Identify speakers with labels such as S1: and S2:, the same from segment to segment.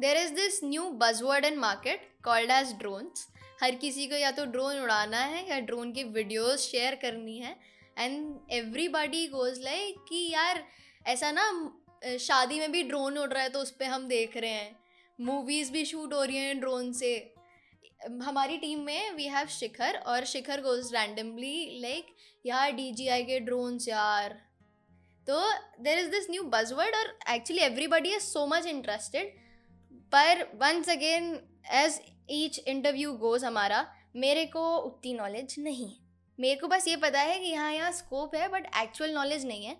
S1: There is this new buzzword in market called edge drones हर किसी को या तो ड्रोन उड़ाना है या ड्रोन की वीडियोस शेयर करनी है। एंड एवरीबॉडी गोज लाइक कि यार, ऐसा ना शादी में भी ड्रोन उड़ रहा है तो उस पर हम देख रहे हैं। मूवीज़ भी शूट हो रही हैं ड्रोन से। हमारी टीम में वी हैव शिखर और शिखर गोज रैंडमली लाइक यार D G I K drones यार. तो there is this new buzzword और actually everybody is so much interested पर once again as each interview goes हमारा, मेरे को उतनी नॉलेज नहीं है। मेरे को बस ये पता है कि यहाँ यहाँ स्कोप है बट एक्चुअल नॉलेज नहीं है।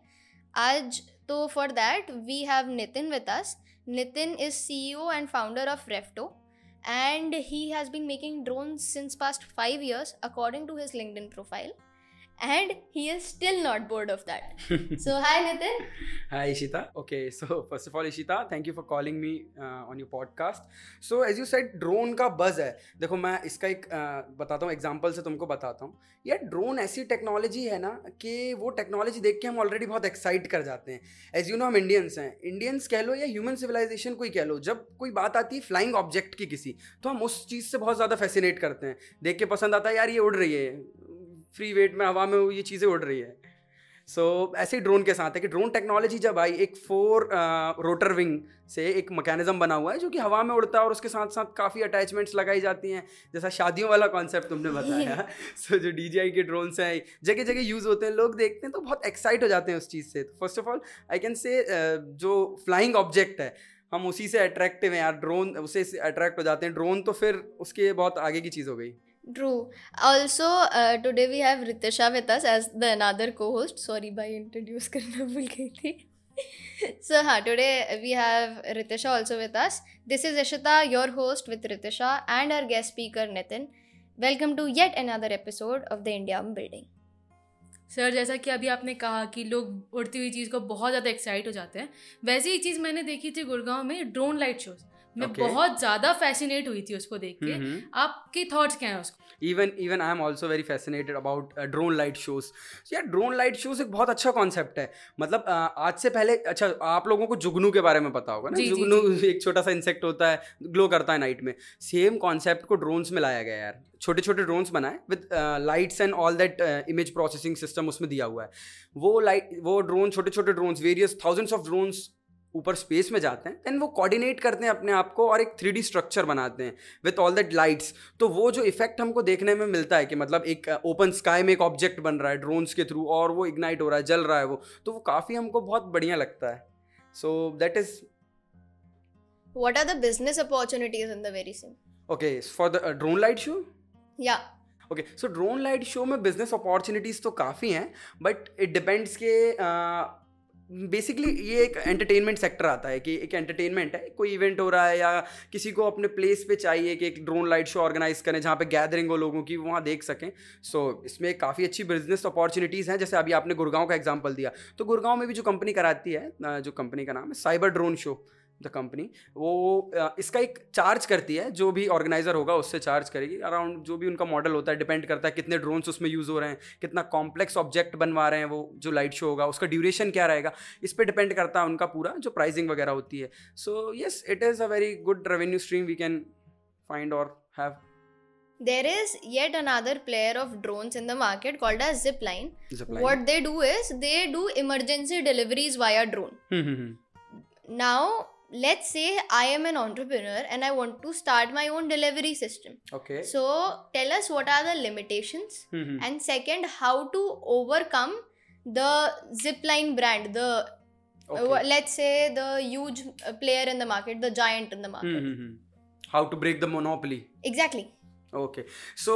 S1: आज तो for that we have Nitin with us Nitin is C O and founder of Refto and he has been making drone since since past 5 years, according to his linkedin profile. And he is still not bored of that. so, hi Nitin.
S2: Hi Ishita. Okay, so first of all, Ishita, thank you for calling me uh, on your podcast. So, as you said, drone का buzz है देखो मैं इसका एक uh, बताता हूँ example से तुमको बताता हूँ यार ड्रोन ऐसी टेक्नोलॉजी है ना कि वो टेक्नोलॉजी देख के हम ऑलरेडी बहुत एक्साइट कर जाते हैं एज यू नो हम इंडियंस हैं इंडियंस कह लो या ह्यूमन सिविलाइजेशन कोई कह लो जब कोई बात आती है फ्लाइंग ऑब्जेक्ट की किसी तो हम उस चीज़ से बहुत ज़्यादा फैसिनेट करते हैं देख के पसंद आता है यार ये उड़ रही है फ्री वेट में हवा में ये चीज़ें उड़ रही है। सो so, ऐसे ही ड्रोन के साथ है कि ड्रोन टेक्नोलॉजी जब आई एक फोर रोटर विंग से एक मैकेनिज्म बना हुआ है जो कि हवा में उड़ता है और उसके साथ साथ काफ़ी अटैचमेंट्स लगाई जाती हैं। जैसा शादियों वाला कॉन्सेप्ट तुमने बताया। सो so, जो डी के ड्रोन्स हैं जगह जगह यूज़ होते हैं लोग देखते हैं तो बहुत एक्साइट हो जाते हैं उस चीज़ से। तो first of all I can say जो फ्लाइंग ऑब्जेक्ट है हम उसी से अट्रैक्टिव हैं यार। ड्रोन उसे अट्रैक्ट हो जाते हैं। ड्रोन तो फिर उसके बहुत आगे की चीज़ हो गई।
S1: True. Also, uh, today we have Ritisha with us as the another co-host. Sorry, by introduce करना भूल गई थी. so, हाँ, today we have Ritisha also with us. This is Ishita, your host with Ritisha, and our guest speaker Nitin. Welcome to yet another episode of the India Building.
S3: Sir जैसा कि अभी आपने कहा कि लोग उड़ती हुई चीज़ को बहुत ज़्यादा एक्साइट हो जाते हैं वैसे ही चीज़ मैंने देखी थी गुड़गांव में ड्रोन लाइट शोज़ मैं okay. बहुत ज़्यादा फैसिनेट हुई थी उसको देख के। mm-hmm. आपके थॉट्स क्या हैं उसको?
S2: Even even I am also very fascinated about drone light shows यार ड्रोन लाइट शोज़ एक बहुत अच्छा कॉन्सेप्ट है। मतलब uh, आज से पहले अच्छा आप लोगों को जुगनू के बारे में पता होगा ना? जी, जुगनू जी, जी. एक छोटा सा इंसेक्ट होता है ग्लो करता है नाइट में। सेम कॉन्सेप्ट को ड्रोन्स में लाया गया यार। छोटे छोटे ड्रोन्स बनाए with lights and all that image processing system उसमें दिया हुआ है। वो लाइट वो ड्रोन छोटे छोटे drones various thousands of drones ऊपर स्पेस में जाते हैं देन वो कोऑर्डिनेट करते हैं अपने आप को और एक थ्री स्ट्रक्चर बनाते हैं विथ ऑल दैट लाइट्स तो वो जो इफ़ेक्ट हमको देखने में मिलता है कि मतलब एक ओपन uh, स्काई में एक ऑब्जेक्ट बन रहा है ड्रोन्स के थ्रू और वो इग्नाइट हो रहा है जल रहा है वो तो वो काफ़ी हमको बहुत बढ़िया लगता है. So that is
S1: what are the business opportunities in the very same?
S2: Okay for the uh, drone light show?
S1: Yeah.
S2: Okay so drone light show में बिज़नेस अपॉर्चुनिटीज़ तो काफ़ी हैं बट इट डिपेंड्स के uh, बेसिकली ये एक entertainment sector आता है कि एक एंटरटेनमेंट है कोई इवेंट हो रहा है या किसी को अपने प्लेस पे चाहिए कि एक ड्रोन लाइट शो ऑर्गेनाइज करें जहाँ पे गैदरिंग हो लोगों की वहाँ देख सकें। सो so, इसमें काफ़ी अच्छी बिज़नेस अपॉर्चुनिटीज़ हैं जैसे अभी आपने गुड़गांव का एग्ज़ाम्पल दिया। तो गुड़गांव में भी जो कंपनी कराती है जो कंपनी का नाम है cyber drone show. The company वो इसका एक चार्ज करती है जो भी ऑर्गेनाइजर होगा उससे चार्ज करेगी। अराउंड जो भी उनका मॉडल होता है डिपेंड करता है कितने ड्रोन्स उसमें यूज़ हो रहे हैं कितना कॉम्प्लेक्स ऑब्जेक्ट बनवा रहे हैं वो जो लाइट शो होगा उसका ड्यूरेशन क्या रहेगा। इस पर डिपेंड करता है उनका पूरा जो प्राइसिंग वगैरह होती है। So yes it is a very good revenue stream we can find और have
S1: there is yet another player of drones in the market called as zipline. zipline. What they do is they do emergency deliveries via drone. Now let's say I am an entrepreneur and I want to start my own delivery system.
S2: Okay.
S1: So tell us what are the limitations mm-hmm. and second how to overcome the Zipline brand, the okay. uh, let's say the huge uh, player in the market, the giant in the market. Mm-hmm.
S2: How to break the monopoly.
S1: Exactly.
S2: Okay so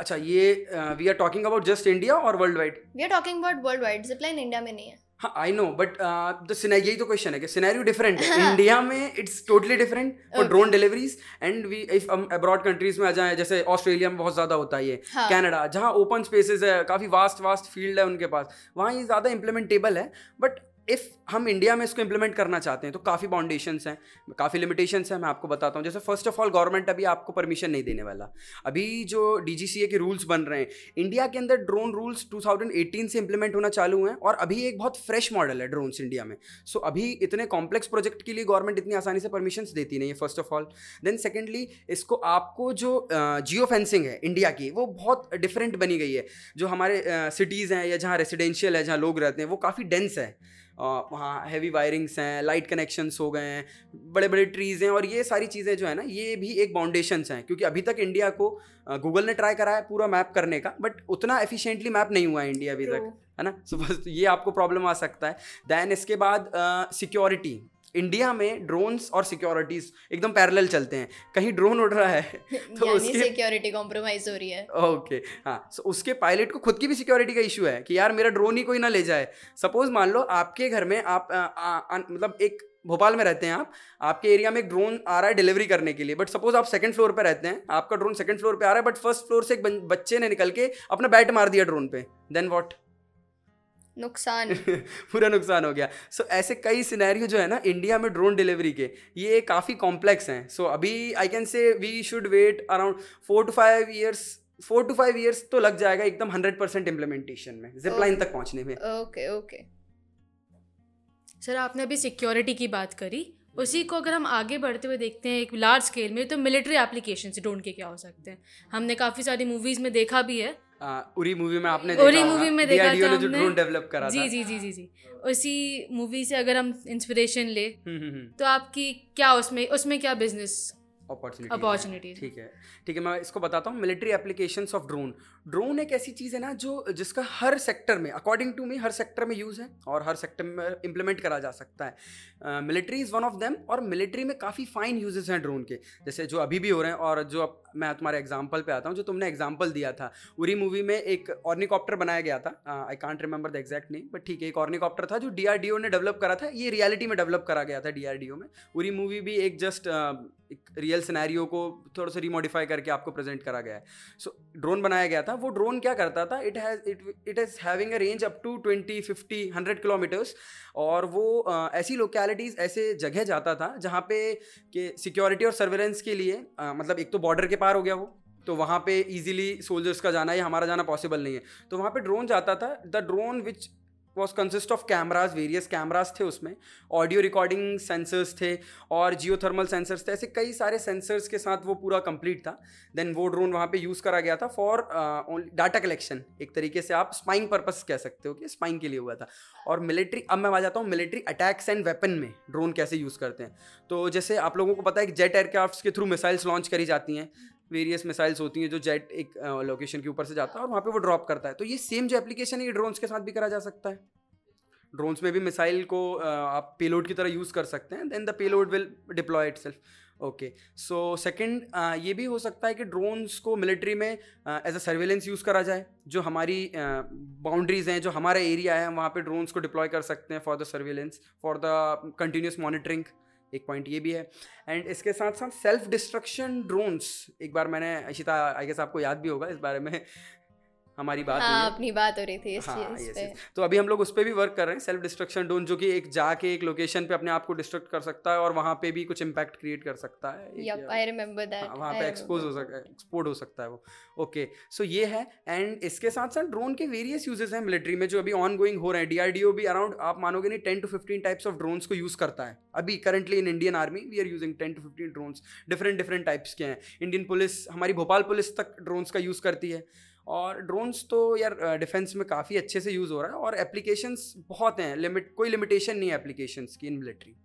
S2: अच्छा ये we are talking about just India और
S1: worldwide we are talking about worldwide zipline India में नहीं है
S2: हाँ I know but the यही तो question है कि सिनेरियो डिफरेंट है। इंडिया में it's totally different for drone deliveries and we if हम अब्रॉड कंट्रीज़ में आ जाए जैसे ऑस्ट्रेलिया में बहुत ज़्यादा होता है ये। कनाडा जहाँ ओपन स्पेसेस है काफ़ी वास्ट वास्ट फ़ील्ड है उनके पास वहाँ ये ज़्यादा इम्प्लीमेंटेबल है बट इफ़ हम इंडिया में इसको इम्प्लीमेंट करना चाहते हैं तो काफ़ी बाउंडेशंस हैं काफ़ी लिमिटेशंस हैं मैं आपको बताता हूँ। जैसे फ़र्स्ट ऑफ़ ऑल गवर्नमेंट अभी आपको परमिशन नहीं देने वाला। अभी जो डीजीसीए के रूल्स बन रहे हैं इंडिया के अंदर ड्रोन रूल्स 2018 से इंप्लीमेंट होना चालू हुए हैं और अभी एक बहुत फ्रेश मॉडल है ड्रोन्स इंडिया में। सो so, अभी इतने कॉम्प्लेक्स प्रोजेक्ट के लिए गवर्नमेंट इतनी आसानी से परमिशन देती नहीं है first of all then secondly इसको आपको जो जियो फेंसिंग है इंडिया की वो बहुत डिफरेंट बनी गई है। जो हमारे सिटीज़ हैं या जहाँ रेसिडेंशियल है जहाँ लोग रहते हैं वो काफ़ी डेंस है। वहाँ हैवी वायरिंग्स हैं लाइट कनेक्शंस हो गए हैं बड़े बड़े ट्रीज़ हैं और ये सारी चीज़ें जो है ना ये भी एक बाउंडेशंस हैं क्योंकि अभी तक इंडिया को गूगल ने ट्राई करा है पूरा मैप करने का बट उतना एफिशिएंटली मैप नहीं हुआ है इंडिया अभी तक है ना? सो बस ये आपको प्रॉब्लम आ सकता है। दैन इसके बाद सिक्योरिटी इंडिया में ड्रोन्स और सिक्योरिटीज एकदम पैरेलल चलते हैं। कहीं ड्रोन उड़ रहा है
S1: तो उसकी सिक्योरिटी कॉम्प्रोमाइज हो रही है।
S2: ओके हाँ सो उसके पायलट को खुद की भी सिक्योरिटी का इशू है कि यार मेरा ड्रोन ही कोई ना ले जाए। सपोज़ मान लो आपके घर में आप मतलब एक भोपाल में रहते हैं आप आपके एरिया में एक ड्रोन आ रहा है डिलीवरी करने के लिए बट सपोज़ आप सेकंड फ्लोर पे रहते हैं आपका ड्रोन सेकंड फ्लोर पे आ रहा है बट फ़र्स्ट फ्लोर से एक बच्चे ने निकल के अपना बैट मार दिया ड्रोन पे देन व्हाट
S1: नुकसान।
S2: पूरा नुकसान हो गया। सो so, ऐसे कई सिनेरियो जो है ना इंडिया में ड्रोन डिलीवरी के ये काफ़ी कॉम्प्लेक्स हैं। सो so, अभी I can say we should wait around four to five years four to five years तो लग जाएगा एकदम हंड्रेड परसेंट इम्प्लीमेंटेशन में जिप लाइन तक पहुँचने में।
S1: ओके ओके
S3: सर आपने अभी सिक्योरिटी की बात करी। उसी को अगर हम आगे बढ़ते हुए देखते हैं एक लार्ज स्केल में तो मिलिट्री एप्लीकेशन से ड्रोन के क्या हो सकते हैं? हमने काफ़ी सारी मूवीज़ में देखा भी है।
S2: उरी मूवी में आपने
S3: उरी मूवी में देखा था
S2: जो ड्रोन डेवलप करा
S3: जी जी जी जी जी। उसी मूवी से अगर हम इंस्पिरेशन ले हम्म, हम्म, हम्म। तो आपकी क्या उसमें उसमें क्या बिज़नेस
S2: अपॉर्चुनिटी अपॉर्चुनिटी ठीक है। ठीक है मैं इसको बताता हूँ military application of drone drone एक ऐसी चीज़ है ना जो जिसका हर सेक्टर में अकॉर्डिंग टू मी हर सेक्टर में यूज़ है और हर सेक्टर में इम्प्लीमेंट करा जा सकता है। Military is one of them और मिलिट्री में काफ़ी फाइन यूजेस हैं ड्रोन के। जैसे जो अभी भी हो रहे हैं और जो अब मैं तुम्हारे एग्ज़ाम्पल पे आता हूँ जो तुमने एग्ज़ाम्पल दिया था। उरी मूवी में एक ऑर्निकॉप्टर बनाया गया था। I can't remember the exact name but ठीक है एक ऑर्निकॉप्टर था जो डीआरडीओ ने डेवलप करा था। ये रियलिटी में डेवलप करा गया था डीआरडीओ में। उरी मूवी भी एक जस्ट एक रियल सिनेरियो को थोड़ा सा रिमोडिफाई करके आपको प्रेजेंट करा गया है। सो so, ड्रोन बनाया गया था। वो ड्रोन क्या करता था? It has it it is having a range up to twenty fifty hundred kilometers और वो uh, ऐसी लोकेलिटीज़ ऐसे जगह जाता था जहाँ पे कि सिक्योरिटी और सर्वेलेंस के लिए uh, मतलब एक तो बॉर्डर के पार हो गया वो तो वहाँ पे इजीली सोल्जर्स का जाना या हमारा जाना पॉसिबल नहीं है। तो वहाँ पे ड्रोन जाता था। The drone which was consist of cameras various cameras थे उसमें ऑडियो रिकॉर्डिंग सेंसर्स थे और जियो थर्मल सेंसर्स थे, ऐसे कई सारे सेंसर्स के साथ वो पूरा कंप्लीट था। देन वो ड्रोन वहाँ पे यूज़ करा गया था फॉर डाटा कलेक्शन एक तरीके से आप स्पाइंग पर्पस कह सकते हो कि स्पाइंग के लिए हुआ था। और मिलिट्री अब मैं आ जाता हूँ मिलिट्री अटैक्स एंड वेपन में ड्रोन कैसे यूज़ करते हैं। तो जैसे आप लोगों को पता है कि जेट एयरक्राफ्ट के थ्रू मिसाइल्स लॉन्च करी जाती हैं। वेरियस मिसाइल्स होती हैं जो जेट एक लोकेशन के ऊपर से जाता है और वहाँ पे वो ड्रॉप करता है। तो ये सेम जो एप्लीकेशन है ये ड्रोन्स के साथ भी करा जा सकता है। ड्रोन्स में भी मिसाइल को आप पेलोड की तरह यूज़ कर सकते हैं then the payload will deploy itself okay so second ये भी हो सकता है कि ड्रोन्स को मिलिट्री में एज अ सर्वेलेंस यूज़ करा जाए जो हमारी बाउंड्रीज uh, हैं जो हमारा एरिया है वहाँ पे ड्रोन्स को डिप्लॉय कर सकते हैं for the surveillance for the continuous monitoring एक पॉइंट ये भी है। एंड इसके साथ साथ सेल्फ डिस्ट्रक्शन ड्रोन्स एक बार मैंने अशिता आई गेस आपको याद भी होगा, इस बारे में हमारी बात
S1: हाँ, अपनी बात हो रही थी इस हाँ,
S2: चीज़ पे। तो अभी हम लोग उस पर भी वर्क कर रहे हैं सेल्फ डिस्ट्रक्शन डोन जो कि एक जाके एक लोकेशन पे अपने आप को डिस्ट्रक्ट कर सकता है और वहाँ पे भी कुछ इम्पैक्ट क्रिएट कर सकता है।
S1: आई दैट
S2: वहाँ पे एक्सपोज हो सकता है एक्सपोर्ट हो सकता है वो। ओके सो ये है एंड इसके साथ साथ ड्रोन के वेरियस यूजेस हैं मिलिट्री में जो अभी ऑन गोइंग हो रहे हैं। डीआरडीओ भी अराउंड आप मानोगे नहीं ten to fifteen types of drones को यूज़ करता है। अभी currently in Indian army we are using ten to fifteen drones different different types के हैं। इंडियन पुलिस हमारी भोपाल पुलिस तक ड्रोन्स का यूज़ करती है। और ड्रोन्स तो यार डिफेंस में काफ़ी अच्छे से यूज़ हो रहा है और एप्लीकेशंस बहुत हैं लिमिट कोई लिमिटेशन नहीं है एप्लीकेशंस की in military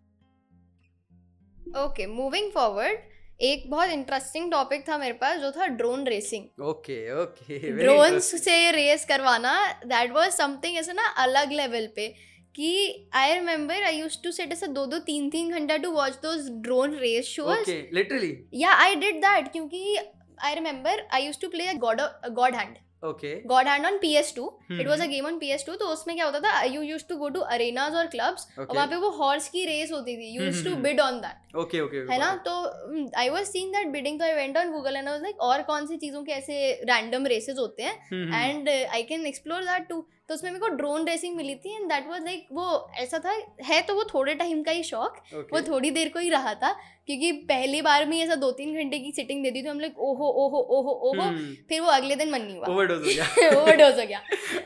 S1: okay moving forward एक बहुत इंटरेस्टिंग टॉपिक था मेरे पास जो था drone racing
S2: okay okay
S1: drone से रेस करवाना दैट वाज समथिंग ऐसा ना अलग लेवल पे कि I remember I use to set ऐसे दो दो तीन तीन घंटा to watch those drone race shows
S2: literally
S1: या आई डिड दैट क्योंकि I remember I used to play a God God Hand.
S2: Okay.
S1: God Hand on PS2. Hmm. It was a game on PS2. तो उसमें क्या होता था? You use to go to arenas और clubs और वहाँ पे वो हॉर्स की रेस होती थी. You use to bid on that
S2: okay okay
S1: है ना? तो I was seeing that bidding तो I went on Google and like और कौन सी चीज़ों के ऐसे रैंडम रेसेस होते हैं? And I can explore that too तो उसमें मेरे को ड्रोन रेसिंग मिली थी एंड दैट वाज लाइक वो ऐसा था। है तो वो थोड़े टाइम का ही शौक।
S2: okay.
S1: वो थोड़ी देर को ही रहा था। क्योंकि पहली बार में ऐसा दो तीन घंटे की सिटिंग दे दी तो हम लोग ओहो ओहो ओहो ओहो
S2: हम्म,
S1: फिर वो अगले दिन मन नहीं हुआ।
S2: Overdose हो गया।
S1: ओवरडोज हो गया।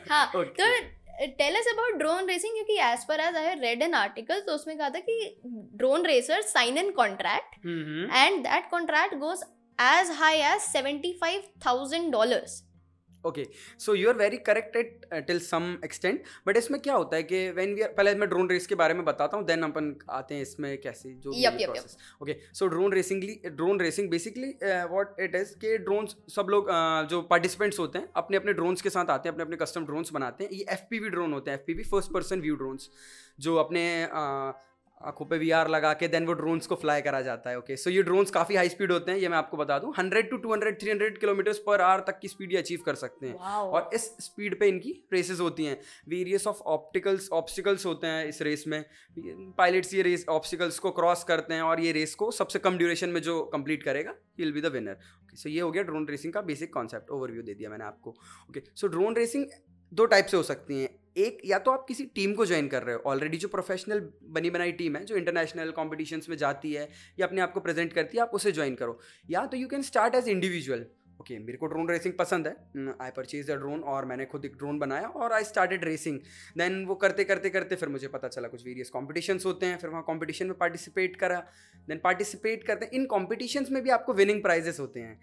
S1: हाँ तो tell us about drone racing क्योंकि as per as I read an article तो उसमें कहा था कि drone racer sign
S2: an contract.
S1: And that contract goes as high as seventy five thousand dollars
S2: okay so you are very correct at till some extent but इसमें क्या होता है कि व्हेन वी आर पहले मैं ड्रोन रेस के बारे में बताता हूँ देन अपन आते हैं इसमें कैसे जो. Okay so drone racingly drone racing basically what it is कि ड्रोन्स सब लोग uh, जो पार्टिसिपेंट्स होते हैं अपने अपने ड्रोन्स के साथ आते हैं अपने अपने कस्टम ड्रोन्स बनाते हैं ये एफपीवी ड्रोन होते हैं F first person view drones जो अपने uh, आँखों पे वीआर लगा के देन वो ड्रोन्स को फ्लाई करा जाता है ओके सो ये ड्रोन्स काफ़ी हाई स्पीड होते हैं ये मैं आपको बता दूँ। 100 टू 200 300 किलोमीटर्स पर आवर तक की स्पीड ये अचीव कर सकते हैं। और इस स्पीड पे इनकी रेसेस होती हैं। वेरियस ऑफ़ ऑप्टिकल्स ऑब्स्टिकल्स होते हैं इस रेस में। पायलट्स ये रेस ऑब्स्टिकल्स को क्रॉस करते हैं और ये रेस को सबसे कम ड्यूरेशन में जो कंप्लीट करेगा he will be the winner okay so ये हो गया ड्रोन रेसिंग का बेसिक कॉन्सेप्ट ओवरव्यू दे दिया मैंने आपको ओके सो ड्रोन रेसिंग दो टाइप से हो सकती हैं। एक, या तो आप किसी टीम को ज्वाइन कर रहे हो। ऑलरेडी जो प्रोफेशनल बनी बनाई टीम है, जो इंटरनेशनल कॉम्पिटिशन्स में जाती है, या अपने आप को प्रेजेंट करती है, आप उसे ज्वाइन करो। या तो you can start as individual okay मेरे को ड्रोन रेसिंग पसंद है। आई परचेज अ ड्रोन और मैंने खुद एक ड्रोन बनाया और आई स्टार्टेड रेसिंग देन वो करते करते करते फिर मुझे पता चला, कुछ वेरियस कॉम्पिटिशन्स होते हैं, फिर वहाँ कॉम्पिटिशन में पार्टिसिपेट करा। देन पार्टिसिपेट करते हैं। इन कॉम्पिटिशन्स में भी आपको विनिंग प्राइजेस होते हैं।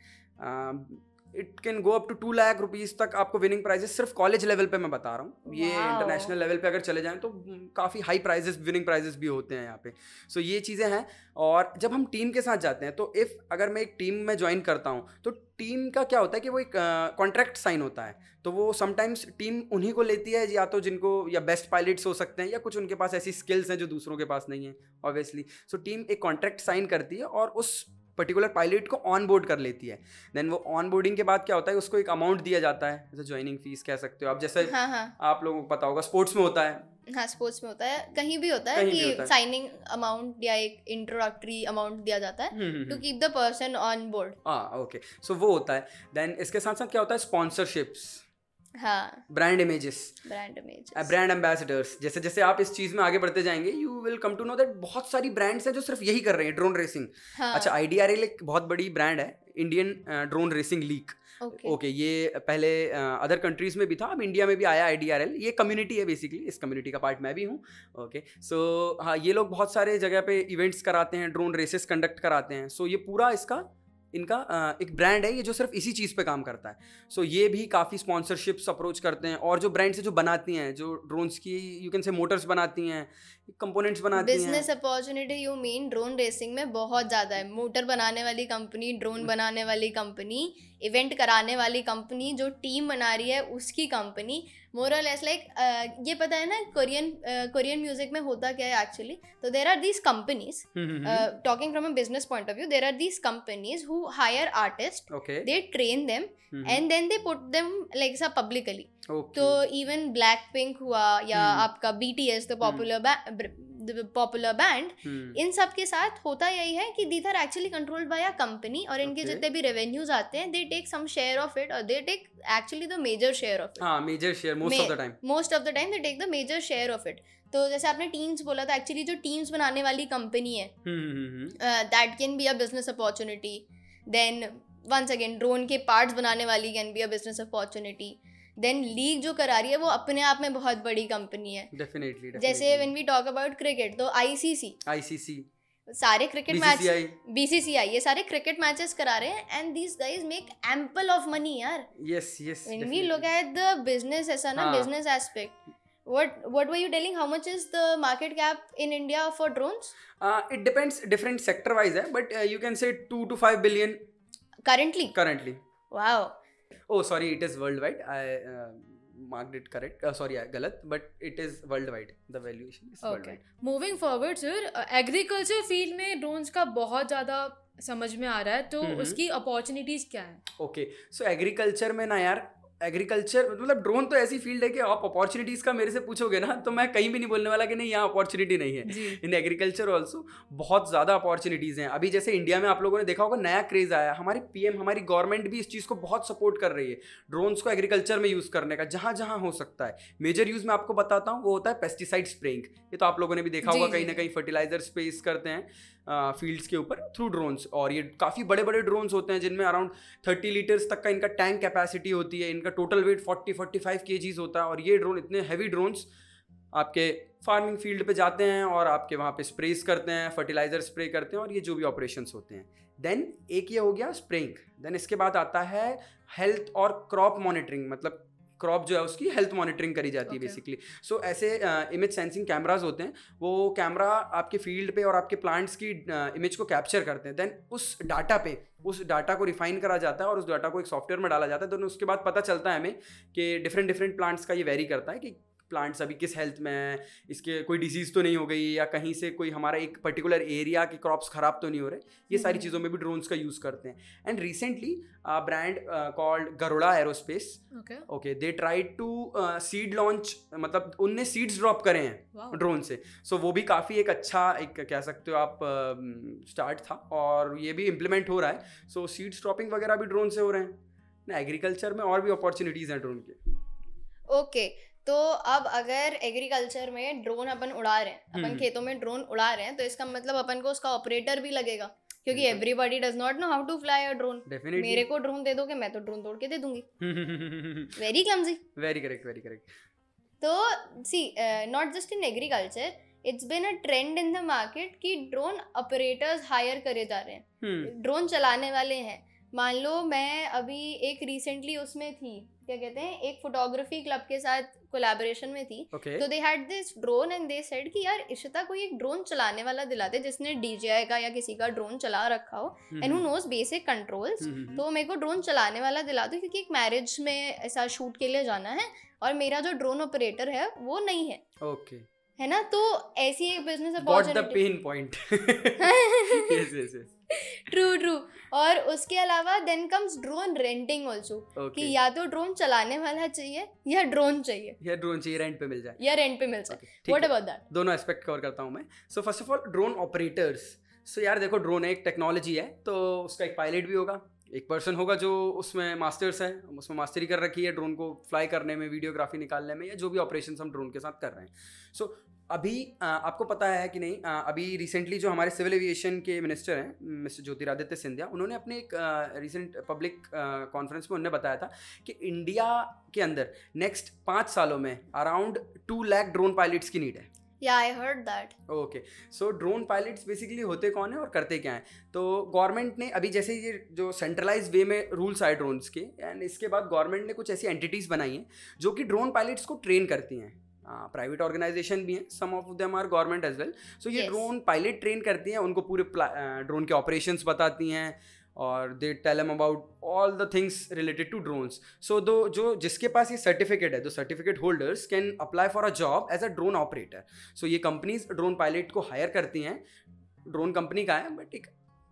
S2: It can go up to two lakh rupees तक आपको विनिंग प्राइजेस सिर्फ़ कॉलेज लेवल पे मैं बता रहा हूँ। ये इंटरनेशनल लेवल पे अगर चले जाएँ तो काफ़ी हाई प्राइजेस विनिंग प्राइजेस भी होते हैं यहाँ पे। सो so, ये चीज़ें हैं और जब हम टीम के साथ जाते हैं तो इफ़ अगर मैं एक टीम में ज्वाइन करता हूँ तो टीम का क्या होता है कि वो एक कॉन्ट्रैक्ट uh, साइन होता है। तो वो समटाइम्स टीम उन्हीं को लेती है या तो जिनको या बेस्ट पायलट्स हो सकते हैं या कुछ उनके पास ऐसी स्किल्स हैं जो दूसरों के पास नहीं है ऑब्वियसली सो टीम एक कॉन्ट्रैक्ट साइन करती है और उस पर्टिकुलर पायलट को ऑन बोर्ड कर लेती है। देन वो ऑन बोर्डिंग के बाद क्या होता है उसको एक अमाउंट दिया जाता है जैसे ज्वाइनिंग फ़ीस कह सकते हो आप जैसे
S1: हाँ हाँ।
S2: आप लोगों को पता होगा स्पोर्ट्स में होता है।
S1: हाँ स्पोर्ट्स में होता है। कहीं भी होता है कि साइनिंग अमाउंट या एक इंट्रोडक्टरी अमाउंट दिया जाता है
S2: to.
S1: Keep the person on board
S2: हाँ ओके सो वो होता है। देन इसके साथ साथ क्या होता है स्पॉन्सरशिप्स
S1: हाँ।
S2: ब्रांड इमेजेस
S1: ब्रांड
S2: एम्बेसडर्स जैसे जैसे आप इस चीज़ में आगे बढ़ते जाएँगे you will come to know that बहुत सारी ब्रांड्स हैं जो सिर्फ़ यही कर रहे हैं ड्रोन रेसिंग
S1: हाँ।
S2: अच्छा आई एक बहुत बड़ी ब्रांड है Indian drone racing
S1: league
S2: okay ये पहले अदर कंट्रीज़ में भी था अब इंडिया में भी आया आईडीआरएल ये कम्युनिटी है बेसिकली इस कम्युनिटी का पार्ट मैं भी हूँ। ओके सो हाँ ये लोग बहुत सारे जगह पे इवेंट्स कराते हैं ड्रोन रेसेस कंडक्ट कराते हैं। सो ये पूरा इसका इनका एक ब्रांड है ये जो सिर्फ़ इसी चीज़ पे काम करता है। सो so, ये भी काफ़ी स्पॉन्सरशिप्स अप्रोच करते हैं और जो ब्रांड से जो बनाती हैं जो ड्रोन्स की यू कैन से मोटर्स बनाती हैं कंपोनेंट्स बनाती हैं।
S1: Business opportunity you mean drone racing में बहुत ज़्यादा है। मोटर बनाने वाली कंपनी ड्रोन बनाने वाली कंपनी इवेंट कराने वाली कंपनी जो टीम बना रही है उसकी कंपनी मोरल एस लाइक ये पता है ना कोरियन कोरियन म्यूज़िक में होता क्या है एक्चुअली तो there
S2: are these companies
S1: talking from hmm. point of view there are these companies who hire artists
S2: ओके
S1: they train them
S2: hmm,
S1: and then they put them like सब publicly तो even black pink हुआ या
S2: हम्म।
S1: आपका BTS the popular popular band
S2: hmm,
S1: इन सब के साथ होता यही है कि these are actually controlled by a company और इनके
S2: Okay.
S1: जितने भी रेवेन्यूज आते हैं they take some share of it और they take actually the major share of it
S2: हाँ major share most of the time
S1: most of the time they take the major share of it तो जैसे आपने teams बोला था actually जो teams बनाने वाली कंपनी है that can be a business opportunity. Then once again drone के पार्ट्स बनाने वाली can be a business opportunity then league जो करा रही है वो अपने आप में बहुत बड़ी कंपनी है।
S2: डेफिनेटली
S1: जैसे when we talk about cricket तो आईसीसी
S2: आईसीसी
S1: सारे क्रिकेट मैच
S2: बीसीसीआई
S1: ये सारे क्रिकेट मैचेस करा रहे हैं and these guys make ample of money यार।
S2: Yes yes
S1: when we look at the business ऐसा ना
S2: हाँ।
S1: Business aspect what what were you telling? How much is the market cap in india for drones?
S2: It depends different sector wise है but you can say 2 to 5 billion
S1: currently?
S2: currently.
S1: Wow.
S2: Oh sorry it is worldwide i uh, marked it correct uh, sorry galat but it is worldwide the valuation is
S3: okay.
S2: worldwide
S3: moving forward sir agriculture field में drones का बहुत ज़्यादा समझ में आ रहा है तो
S2: -hmm.
S3: उसकी अपॉर्चुनिटीज़ क्या है
S2: ओके सो एग्रीकल्चर में ना यार एग्रीकल्चर मतलब ड्रोन तो ऐसी फ़ील्ड है कि आप अपॉर्चुनिटीज़ का मेरे से पूछोगे ना तो मैं कहीं भी नहीं बोलने वाला कि नहीं यहाँ अपॉर्चुनिटी नहीं है। इन एग्रीकल्चर ऑल्सो बहुत ज़्यादा अपॉर्चुनिटीज़ हैं। अभी जैसे इंडिया में आप लोगों ने देखा होगा नया क्रेज़ आया। हमारी पीएम हमारी गवर्नमेंट भी इस चीज़ को बहुत सपोर्ट कर रही है ड्रोन्स को एग्रीकल्चर में यूज़ करने का जहाँ जहाँ हो सकता है। मेजर यूज़ मैं आपको बताता हूँ वो होता है पेस्टिसाइड स्प्रेइंग ये तो आप लोगों ने भी देखा होगा कहीं ना कहीं फर्टिलाइज़र स्पेस करते हैं। फील्ड्स के ऊपर थ्रू ड्रोन्स और ये काफ़ी बड़े बड़े ड्रोन्स होते हैं जिनमें अराउंड थर्टी लीटर्स तक का इनका टैंक कैपेसिटी होती है. इनका total weight forty forty five K Gs होता है. और ये ड्रोन इतने हैवी ड्रोन्स आपके फ़ार्मिंग फ़ील्ड पे जाते हैं और आपके वहाँ पे स्प्रेस करते हैं फर्टिलाइज़र स्प्रे करते हैं और ये जो भी ऑपरेशन होते हैं. देन एक ये हो गया स्प्रेइंग देन इसके बाद आता है हेल्थ और क्रॉप मॉनिटरिंग मतलब क्रॉप जो है उसकी हेल्थ मॉनिटरिंग करी जाती okay. है बेसिकली सो so, ऐसे इमेज सेंसिंग कैमराज होते हैं वो कैमरा आपके फ़ील्ड पे और आपके प्लांट्स की इमेज को कैप्चर करते हैं. देन उस डाटा पे उस डाटा को रिफाइन करा जाता है और उस डाटा को एक सॉफ्टवेयर में डाला जाता है. तो उसके बाद पता चलता है हमें कि डिफरेंट डिफरेंट प्लांट्स का ये वेरी करता है कि प्लांट्स अभी किस हेल्थ में है? इसके कोई डिज़ीज़ तो नहीं हो गई या कहीं से कोई हमारा एक पर्टिकुलर एरिया के क्रॉप्स ख़राब तो नहीं हो रहे? ये सारी हम्म। चीज़ों में भी ड्रोन्स का यूज़ करते हैं। And recently brand called Garuda Aerospace okay they try to seed launch मतलब उनने सीड्स ड्रॉप करे हैं ड्रोन से सो। So, वो भी काफ़ी एक अच्छा एक कह सकते हो आप स्टार्ट uh, था और ये भी इम्प्लीमेंट हो रहा है। सो सीड्स ड्रॉपिंग वगैरह भी ड्रोन से हो रहे हैं। ना एग्रीकल्चर में और भी अपॉर्चुनिटीज़ हैं ड्रोन के।
S1: Okay okay. तो अब अगर एग्रीकल्चर में ड्रोन अपन उड़ा रहे हैं अपन हम्म। खेतों में ड्रोन उड़ा रहे हैं तो इसका मतलब अपन को उसका ऑपरेटर भी लगेगा क्योंकि everybody does not know how to fly a drone मेरे को ड्रोन दे दोगे मैं तो ड्रोन तोड़ के दे दूँगी। Very clumsy
S2: very correct very correct
S1: तो see not just in agriculture it's been a trend in the market कि ड्रोन ऑपरेटर्स हायर करे जा रहे हैं। Drone hmm. चलाने वाले हैं। मान लो मैं अभी एक रिसेंटली उसमें थी क्या कहते हैं एक फोटोग्राफी क्लब के साथ कोलैबोरेशन में थी. तो they had this drone and they said कि यार इशिता कोई एक ड्रोन चलाने वाला दिलाते जिसने डीजीआई का या किसी का ड्रोन चला रखा हो and who knows basic controls तो मेरे को ड्रोन चलाने वाला दिला दो क्योंकि एक मैरिज में ऐसा शूट के लिए जाना है और मेरा जो ड्रोन ऑपरेटर है वो नहीं है।
S2: Okay okay.
S1: है ना? तो ऐसी एक business
S2: opportunity pain point
S1: yes yes yes true true और उसके अलावा then comes drone renting also कि या तो ड्रोन चलाने वाला चाहिए या ड्रोन चाहिए।
S2: या ड्रोन चाहिए रेंट पे मिल जाए।
S1: या रेंट पे मिल जाए। व्हाट अबाउट दैट
S2: दोनों एस्पेक्ट कवर करता हूँ मैं। So first of all drone operators so यार देखो ड्रोन एक टेक्नोलॉजी है तो उसका एक पायलट भी होगा। एक पर्सन होगा जो उसमें मास्टर्स है उसमें मास्टरी कर रखी है ड्रोन को फ्लाई करने में वीडियोग्राफी निकालने में या जो भी ऑपरेशन हम ड्रोन के साथ कर रहे हैं। सो so, अभी आपको पता है कि नहीं अभी रिसेंटली जो हमारे सिविल एविएशन के मिनिस्टर हैं मिस्टर ज्योतिरादित्य सिंधिया उन्होंने अपने एक रिसेंट पब्लिक कॉन्फ्रेंस में उन्होंने बताया था कि इंडिया के अंदर नेक्स्ट पाँच सालों में around two lakh drone pilots की नीड है।
S1: या I heard that
S2: okay so drone pilots basically होते कौन है और करते क्या हैं? तो गवर्नमेंट ने अभी जैसे ये जो सेंट्रलाइज वे में रूल्स आए ड्रोन्स के एंड इसके बाद गवर्नमेंट ने कुछ ऐसी एंटिटीज़ बनाई हैं जो कि ड्रोन पायलट्स को ट्रेन करती हैं। प्राइवेट ऑर्गेनाइजेशन भी हैं some of them are government as well so ये ड्रोन पायलट ट्रेन करती हैं उनको पूरे ड्रोन के ऑपरेशन बताती हैं और they tell them about all the things related to drones so those जो जिसके पास ये सर्टिफिकेट है those certificate holders can apply for a job as a drone operator so ये कंपनीज़ ड्रोन पायलट को हायर करती हैं. ड्रोन कंपनी का है बट एक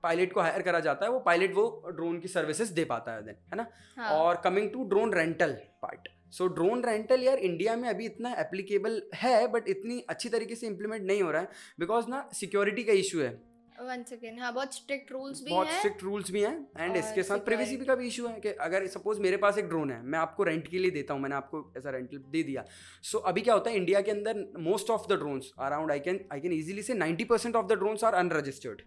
S2: पायलट को हायर करा जाता है वो पायलट वो ड्रोन की सर्विसेज़ दे पाता है देन है ना? हाँ. और coming to drone rental part so drone rental यार इंडिया में अभी इतना एप्लीकेबल है बट इतनी अच्छी तरीके से इंप्लीमेंट नहीं हो रहा है बिकॉज़ ना सिक्योरिटी का इशू है।
S1: वंस अगेन हाँ बहुत स्ट्रिक्ट रूल्स भी
S2: बहुत स्ट्रिक्ट रूल्स भी हैं एंड इसके साथ प्रिवेसी का भी इशू है कि अगर सपोज़ मेरे पास एक ड्रोन है मैं आपको रेंट के लिए देता हूँ मैंने आपको ऐसा रेंट दे दिया। सो so, अभी क्या होता है इंडिया के अंदर most of the drones around I can I can easily से ninety percent of the drones are unregistered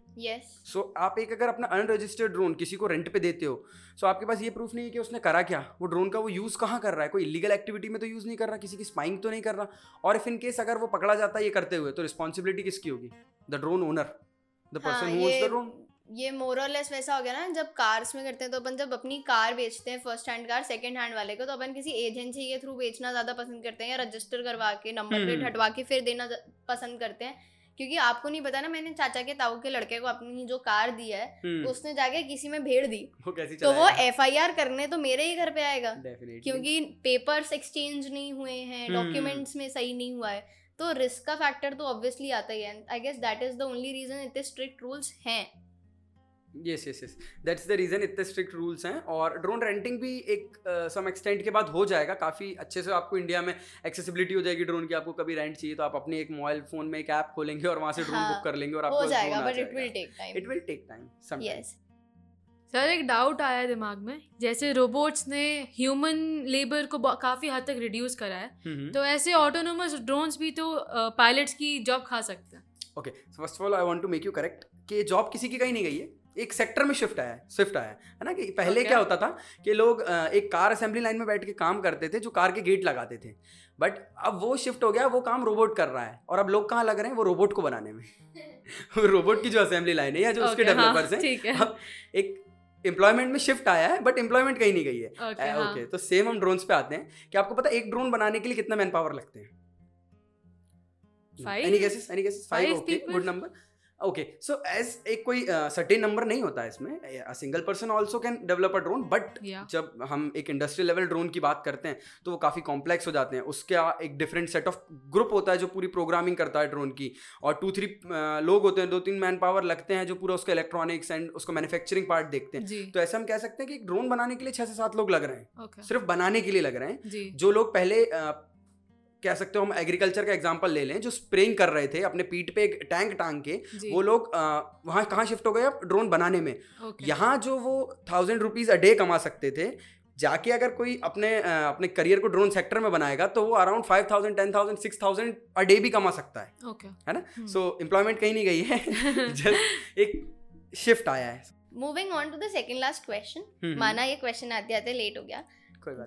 S2: so आप एक अगर अपना अनरजिस्टर्ड ड्रोन किसी को रेंट पे देते हो सो so आपके पास ये प्रूफ नहीं है कि उसने करा क्या वो ड्रोन का वो यूज़ कहाँ कर रहा है कोई इलीगल एक्टिविटी में तो यूज़ नहीं कर रहा किसी की स्पाइंग तो नहीं कर रहा। और इफ़ इन केस अगर वो पकड़ा जाता है ये करते हुए तो रिस्पॉन्सिबिलिटी किसकी होगी? The drone owner the person who owns the
S1: ये मोर और लेस वैसा हो गया ना जब कार्स में करते हैं तो अपन जब अपनी कार बेचते हैं first hand car second hand वाले को तो अपन किसी एजेंसी के थ्रू बेचना ज़्यादा पसंद करते हैं या रजिस्टर करवा के नंबर प्लेट हटवा के फिर देना पसंद करते हैं। क्योंकि आपको नहीं पता ना मैंने चाचा के ताऊ के लड़के को अपनी जो कार दी है हम्म। उसने जाके किसी में भेड़ दी।
S2: वो कैसी
S1: तो वो एफ़ आई आर करने तो मेरे ही घर पे आएगा। क्योंकि पेपर्स एक्सचेंज नहीं हुए हैं डॉक्यूमेंट्स हम्म। में सही नहीं हुआ है। तो रिस्क का फैक्टर तो ऑब्वियसली आता ही है I guess that is the only reason इतने स्ट्रिक्ट रूल्स हैं।
S2: Yes yes yes that's the reason इतने स्ट्रिक्ट रूल्स हैं और ड्रोन रेंटिंग भी एक सम uh, एक्सटेंट के बाद हो जाएगा। काफ़ी अच्छे से आपको इंडिया में एक्सेसिबिलिटी हो जाएगी ड्रोन की आपको कभी रेंट चाहिए तो आप अपने एक मोबाइल फ़ोन में एक ऐप खोलेंगे और वहाँ से ड्रोन
S1: हाँ,
S2: बुक कर लेंगे और आपको
S1: हो जाएगा but it will take
S2: time it will take time
S1: yes
S3: sir एक डाउट आया दिमाग में। जैसे रोबोट्स ने ह्यूमन लेबर को काफ़ी हद तक रिड्यूस करा है
S2: हम्म,
S3: तो ऐसे ऑटोनोमस ड्रोन्स भी तो पायलट्स की जॉब खा सकते हैं।
S2: Okay first of all I want to make you correct कि जॉब किसी की कहीं नहीं गई है। एक सेक्टर में शिफ्ट आया है स्विफ्ट आया है है ना कि पहले
S3: Okay.
S2: क्या होता था कि लोग एक कार असेंबली लाइन में बैठ के काम करते थे जो कार के गेट लगाते थे। बट अब वो शिफ्ट हो गया वो काम रोबोट कर रहा है। और अब लोग कहाँ लग रहे हैं? वो रोबोट को बनाने में। रोबोट की जो असेंबली लाइन है या जो उसके
S3: Okay, हाँ,
S2: डेवलपर्स हैं।
S3: ठीक है।
S2: अब एक एम्प्लॉयमेंट में शिफ्ट आया है बट एम्प्लॉयमेंट कहीं नहीं गई है।
S3: ओके
S2: okay,
S3: हाँ।
S2: तो सेम हम ड्रोन्स पे आते हैं कि आपको पता है एक ड्रोन बनाने के लिए कितना मैन पावर लगते हैं। Any guesses any guesses
S3: five okay
S2: good number okay so as एक कोई सर्टेन नंबर नहीं होता है इसमें single person also can develop a drone
S3: but
S2: जब हम एक इंडस्ट्रियल लेवल ड्रोन की बात करते हैं तो वो काफ़ी कॉम्प्लेक्स हो जाते हैं। उसके एक डिफरेंट सेट ऑफ़ ग्रुप होता है जो पूरी प्रोग्रामिंग करता है ड्रोन की। और टू थ्री लोग होते हैं दो तीन मैन पावर लगते हैं जो पूरा उसका इलेक्ट्रॉनिक्स एंड उसको मैन्युफैक्चरिंग पार्ट देखते हैं। तो ऐसा हम कह सकते हैं कि एक ड्रोन बनाने के लिए छः से सात लोग लग रहे हैं।
S3: ओके
S2: सिर्फ़ बनाने के लिए लग रहे हैं।
S3: जी।
S2: लोग पहले कह सकते हो हम एग्रीकल्चर का एग्जांपल ले लें जो स्प्रेइंग कर रहे थे अपने पीठ पे एक टैंक टांग के वो लोग वहाँ कहाँ शिफ्ट हो गए अब? ड्रोन बनाने में।
S3: ओके
S2: यहाँ जो वो थाउज़ेंड रुपीज़ अ डे कमा सकते थे जाके अगर कोई अपने अपने करियर को ड्रोन सेक्टर में बनाएगा तो वो around five thousand ten thousand six thousand a day भी कमा सकता है।
S3: ओके
S2: है ना। सो एम्प्लॉयमेंट कहीं नहीं गई है। जस्ट एक शिफ्ट आया है।
S1: Moving on to the second last
S2: question
S1: माना ये क्वेश्चन आते आते लेट हो गया।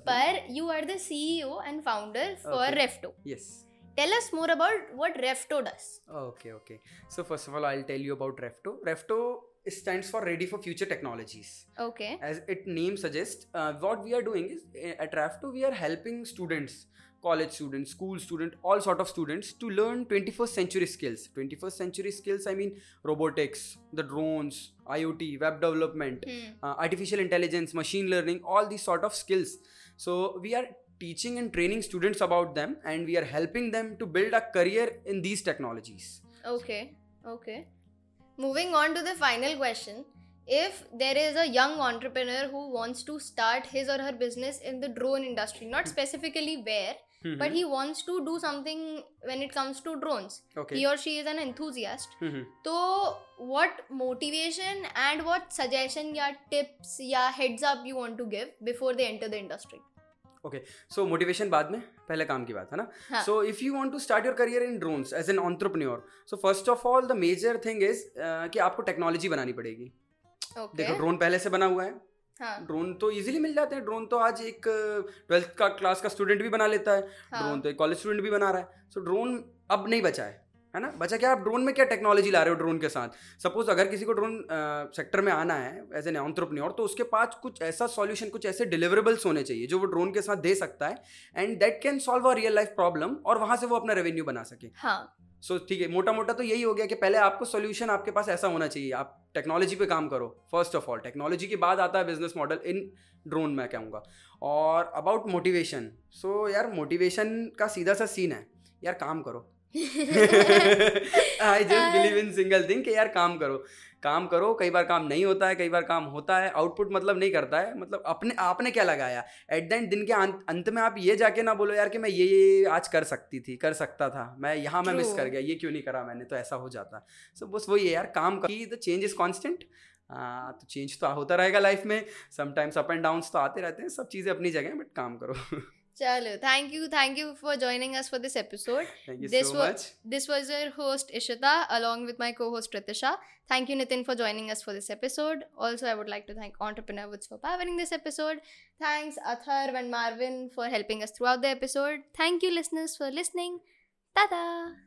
S1: But you are the CEO and founder for
S2: okay.
S1: Refto.
S2: Yes.
S1: Tell us more about what Refto does.
S2: Okay, okay. So first of all, I'll tell you about Refto. Refto stands for Ready for Future Technologies.
S1: Okay.
S2: As its name suggests, uh, what we are doing is eh, at Refto we are helping students college students, school students, all sort of students to learn 21st century skills. 21st century skills, I mean robotics, the drones, IoT, web development, uh, artificial intelligence, machine learning, all these sort of skills. So we are teaching and training students about them, and we are helping them to build a career in these technologies.
S1: Okay, okay. Moving on to the final question. If there is a young entrepreneur who wants to start his or her business in the drone industry, not specifically where, but he wants to do something when it comes to drones,
S2: okay.
S1: he or she is an enthusiast.
S2: Mhm.
S1: तो what motivation and what suggestion या tips या heads up you want to give before they enter the industry?
S2: Okay so motivation बाद में पहले काम की बात है ना
S1: हाँ.
S2: So if you want to start your career in drones as an entrepreneur so first of all the major thing is कि आपको टेक्नोलॉजी बनानी पड़ेगी
S1: Okay.
S2: देखो ड्रोन पहले से बना हुआ है
S1: हाँ।
S2: ड्रोन तो इजीली मिल जाते हैं। ड्रोन तो आज एक ट्वेल्थ का क्लास का स्टूडेंट भी बना लेता है। ड्रोन
S1: हाँ
S2: तो एक कॉलेज स्टूडेंट भी बना रहा है। सो ड्रोन अब नहीं बचा है है ना? बचा क्या? आप ड्रोन में क्या टेक्नोलॉजी ला रहे हो ड्रोन के साथ? सपोज़ अगर किसी को ड्रोन सेक्टर में आना है एज एन ऑन्टरप्रन्योर तो उसके पास कुछ ऐसा सॉल्यूशन कुछ ऐसे डिलीवरेबल्स होने चाहिए जो वो ड्रोन के साथ दे सकता है and that can solve a real life problem और वहाँ से वो अपना रेवेन्यू बना सके।
S1: हाँ।
S2: सो ठीक है मोटा मोटा तो यही हो गया कि पहले आपको सोल्यूशन आपके पास ऐसा होना चाहिए। आप टेक्नोलॉजी पे काम करो फ़र्स्ट ऑफ़ ऑल टेक्नोलॉजी के बाद आता है बिज़नेस मॉडल इन ड्रोन मैं कहूँगा। और अबाउट मोटिवेशन सो यार मोटिवेशन का सीधा सा सीन है। यार, काम करो। I just believe in single thing कि यार काम करो। काम करो कई बार काम नहीं होता है कई बार काम होता है आउटपुट मतलब नहीं करता है मतलब अपने आपने क्या लगाया? एट द एंड दिन के अंत में आप ये जाके ना बोलो यार कि मैं ये ये आज कर सकती थी कर सकता था मैं यहाँ मैं मिस कर गया ये क्यों नहीं करा मैंने तो ऐसा हो जाता। सो बस वही है यार काम कर द चेंज इज़ कॉन्स्टेंट तो चेंज तो होता रहेगा लाइफ में समटाइम्स अप एंड डाउन्स तो आते रहते हैं सब चीज़ें अपनी जगह बट काम करो।
S1: Chalo, thank you, thank you for joining us for this episode.
S2: Thank you
S1: this
S2: so
S1: was,
S2: much.
S1: This was your host Ishita, along with my co-host Ritisha. Thank you, Nitin, for joining us for this episode. Also, I would like to thank Entrepreneur Woods for powering this episode. Thanks, Atharv and Marvin, for helping us throughout the episode. Thank you, listeners, for listening. Ta-da!